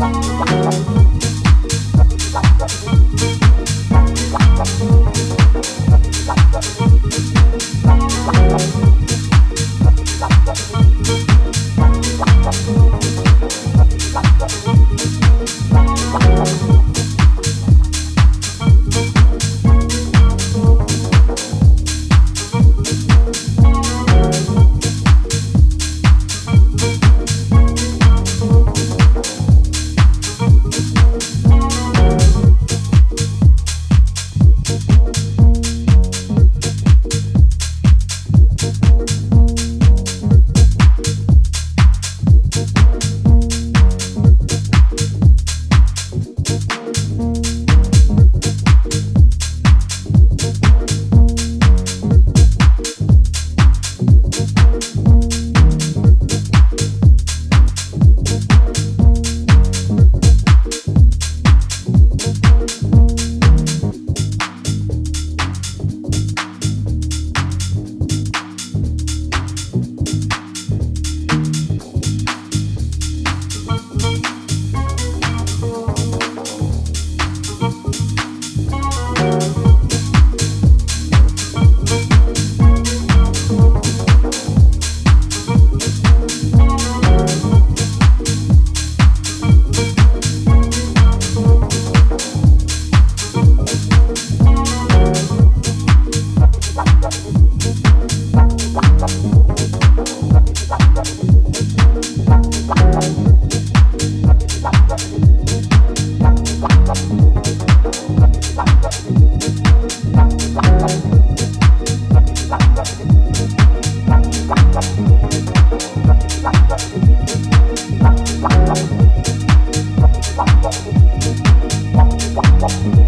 Thank you. Thank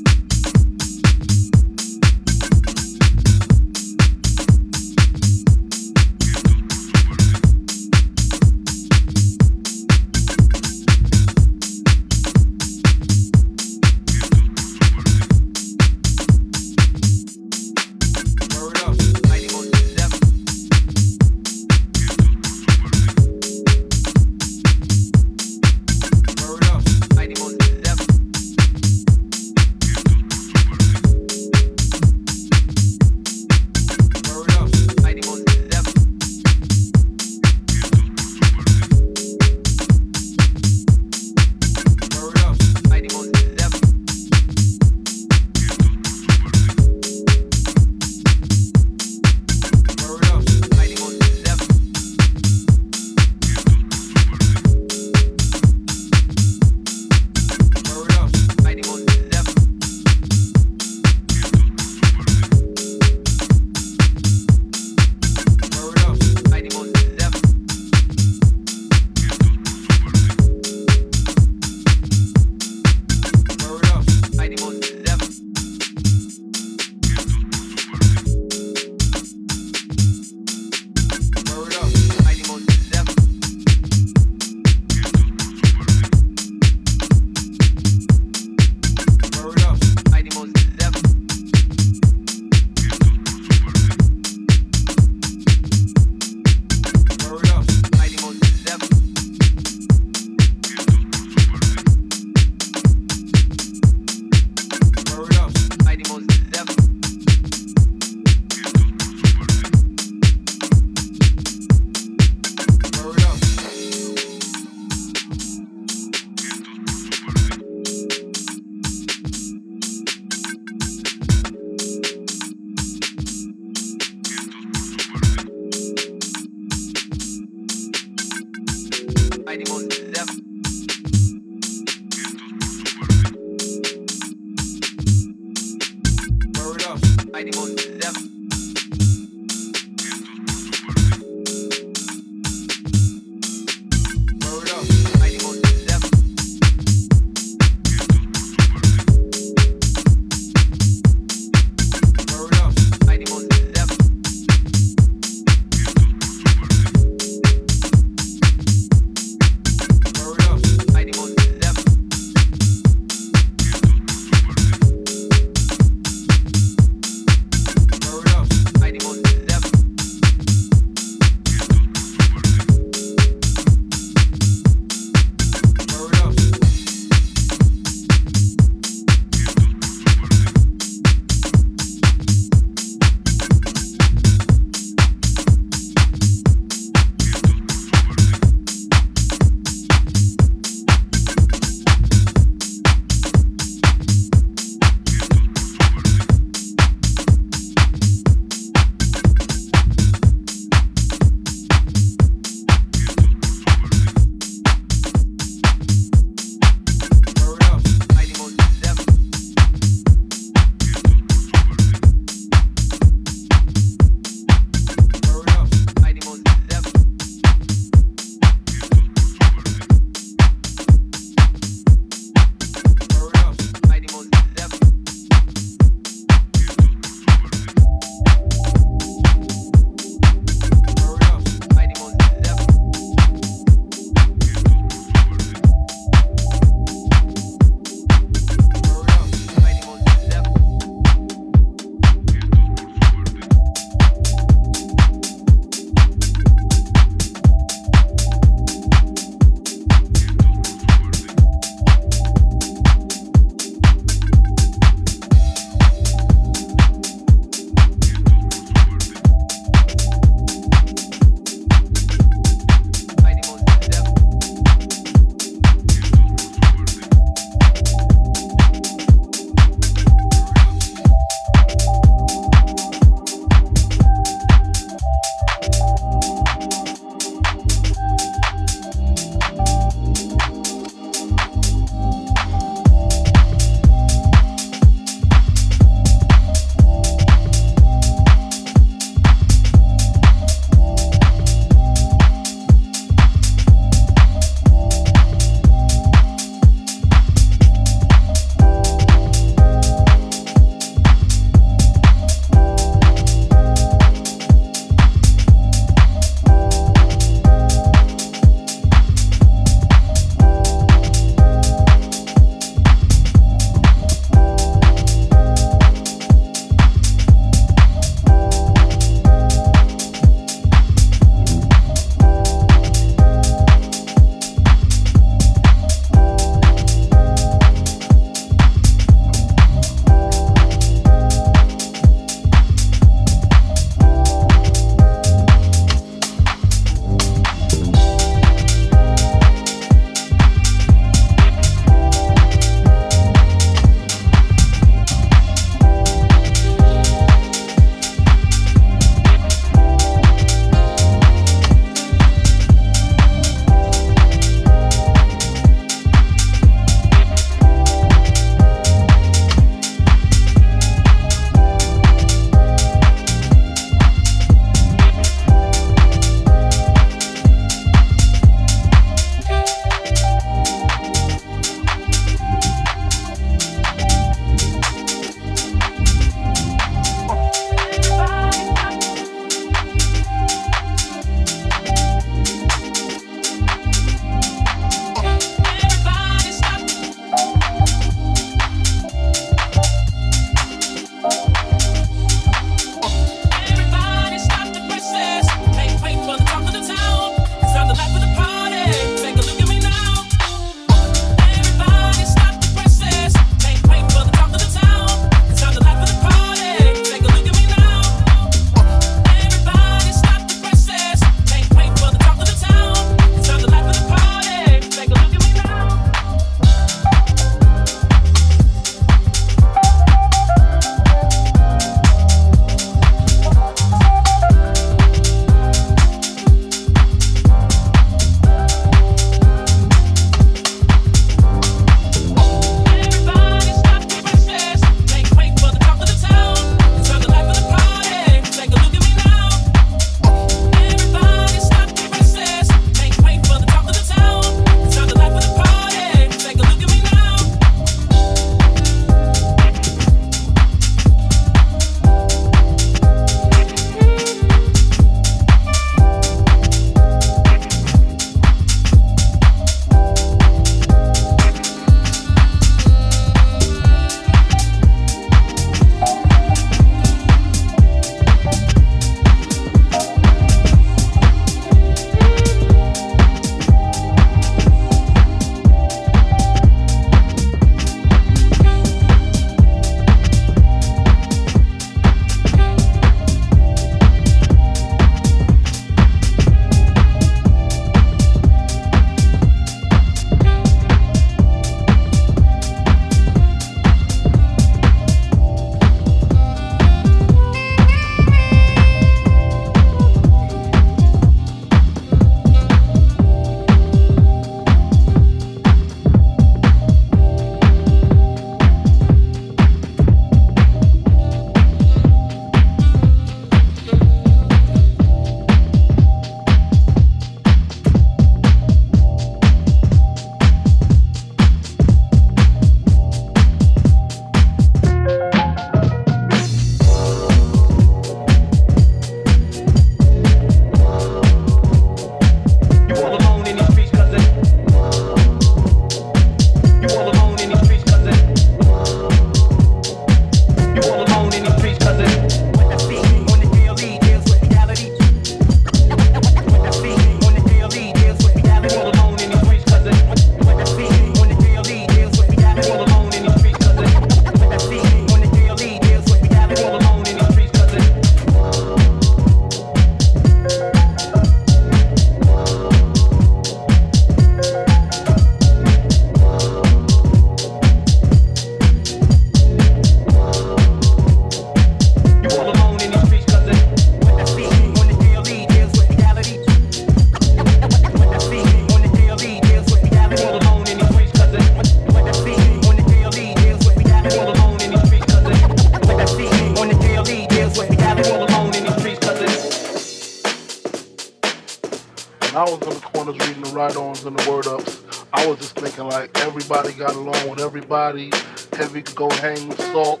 was the corners reading the write-ons and the word-ups, I was just thinking like everybody got along with everybody. Heavy could go hang with Salt,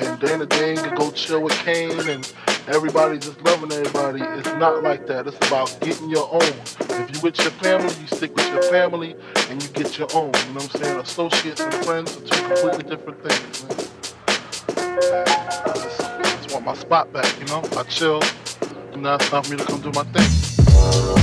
and Dana Dane could go chill with Kane, and everybody just loving everybody. It's not like that. It's about getting your own. If you with your family, you stick with your family, and you get your own. You know what I'm saying? Associates and friends are two completely different things, man. I just, I just want my spot back, you know? I chill, and now it's time for me to come do my thing.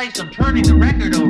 Play some turning the record over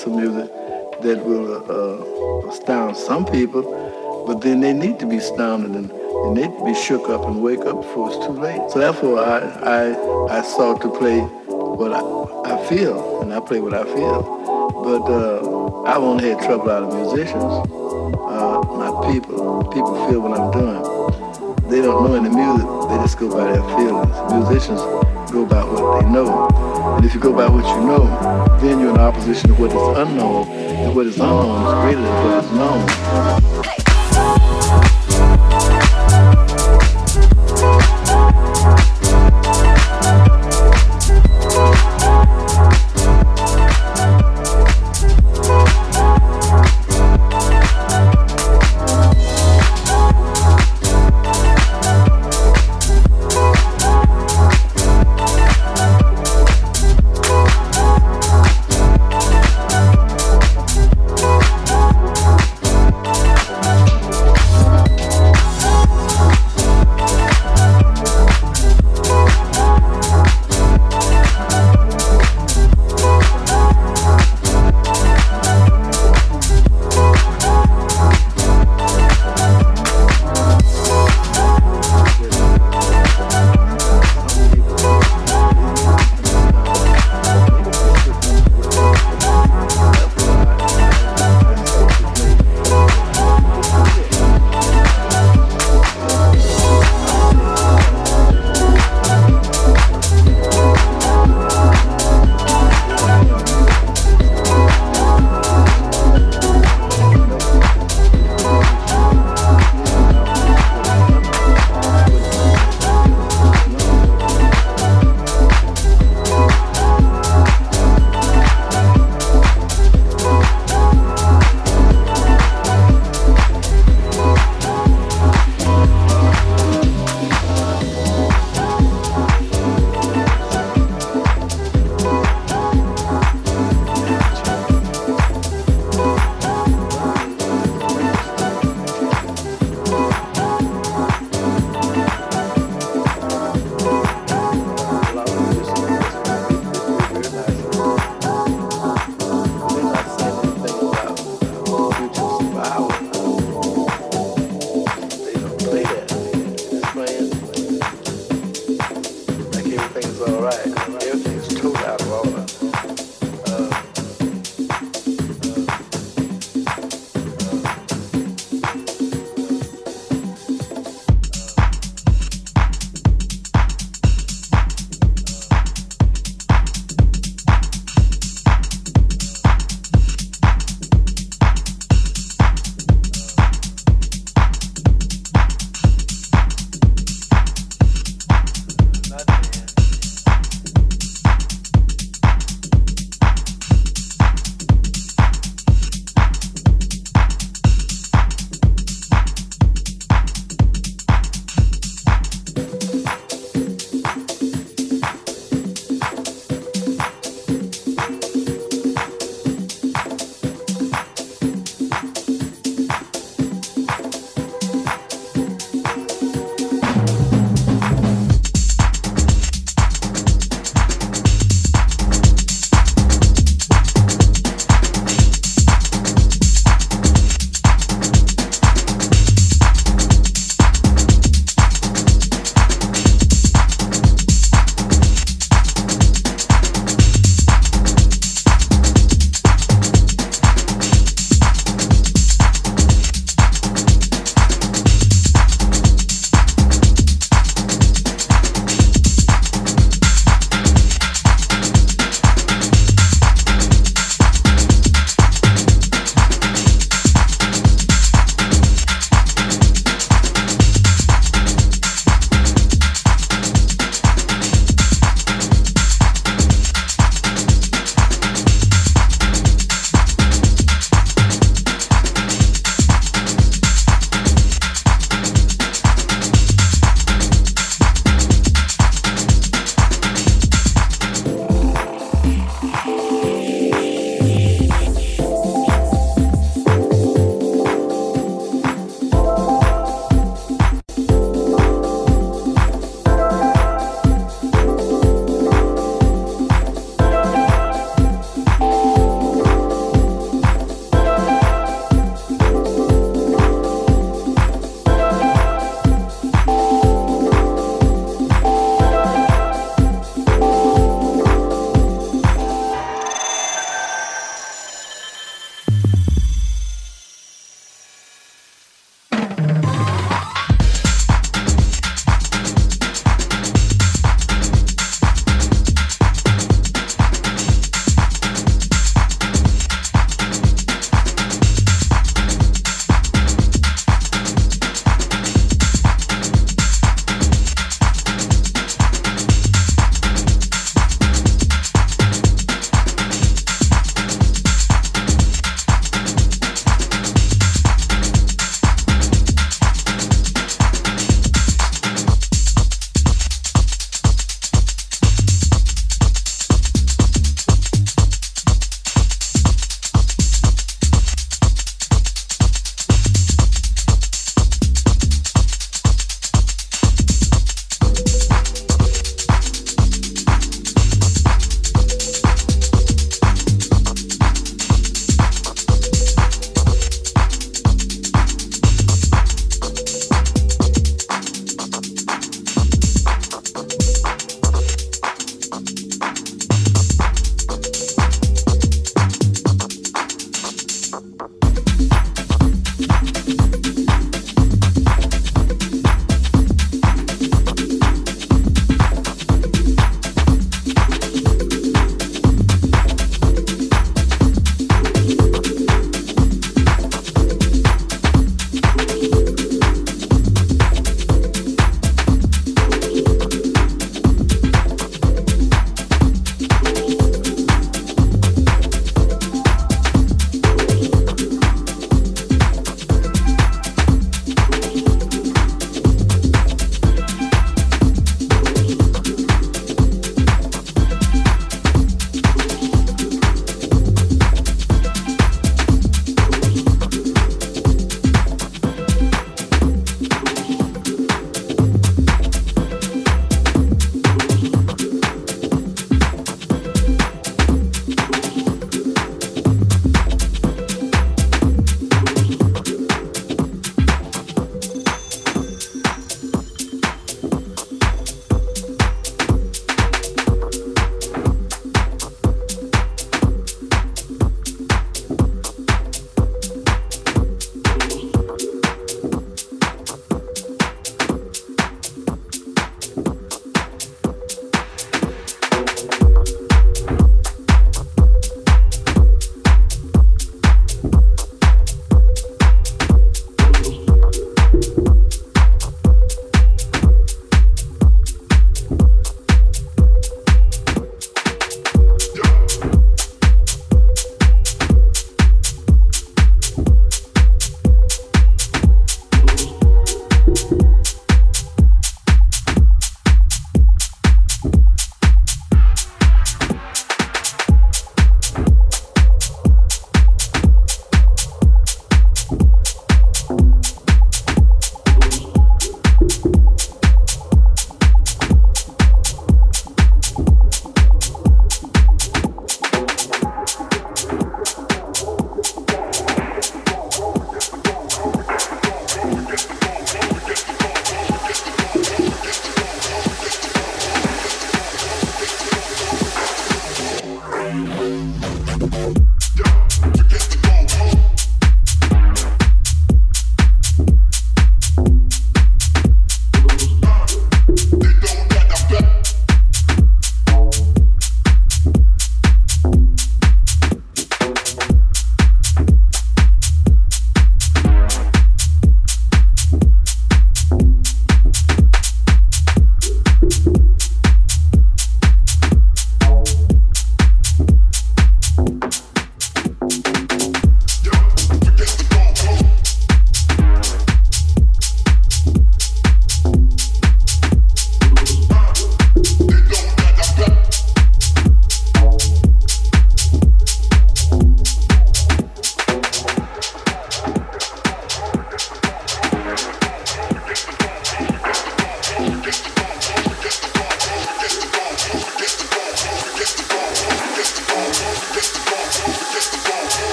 some music that will uh, astound some people, but then they need to be astounded and they need to be shook up and wake up before it's too late. So therefore, I I, I sought to play what I, I feel, and I play what I feel. But uh, I've only had trouble out of musicians. Uh, my people, people feel what I'm doing. They don't know any music. They just go by their feelings. Musicians go by what they know. And if you go by what you know, then you're in opposition to what is unknown. And what is unknown is greater than what is known.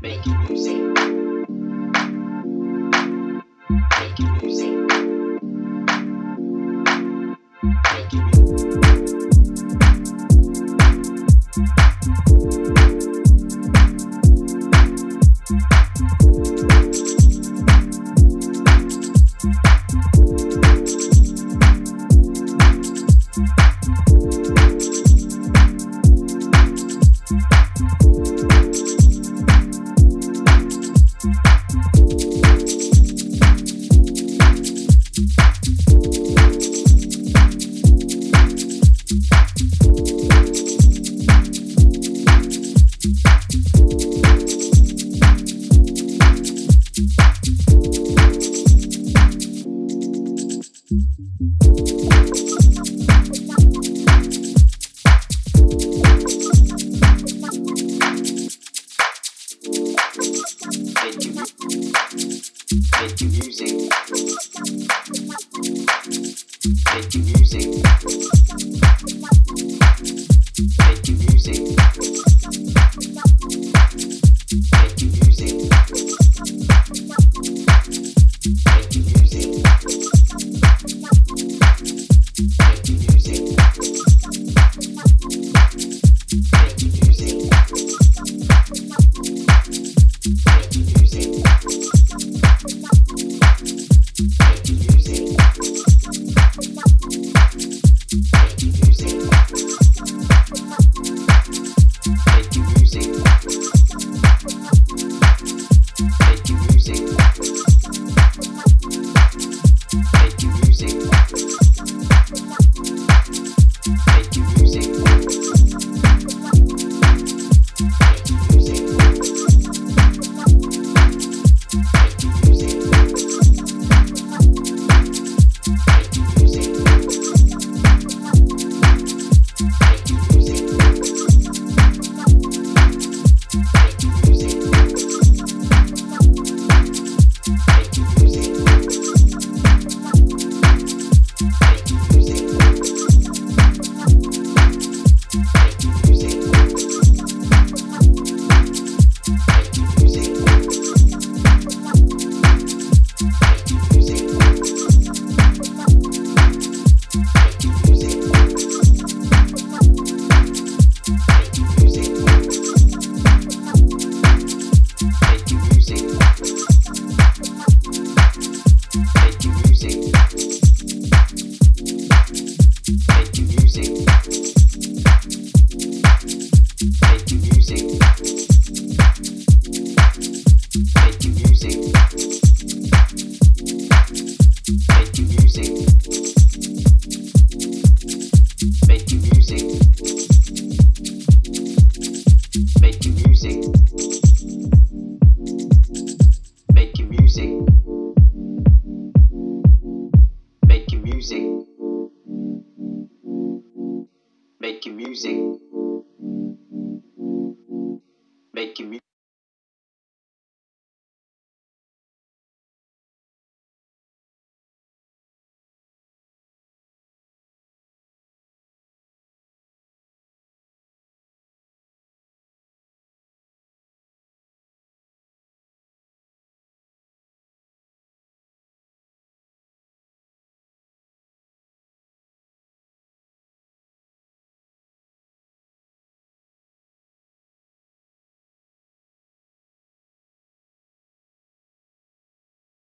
make it.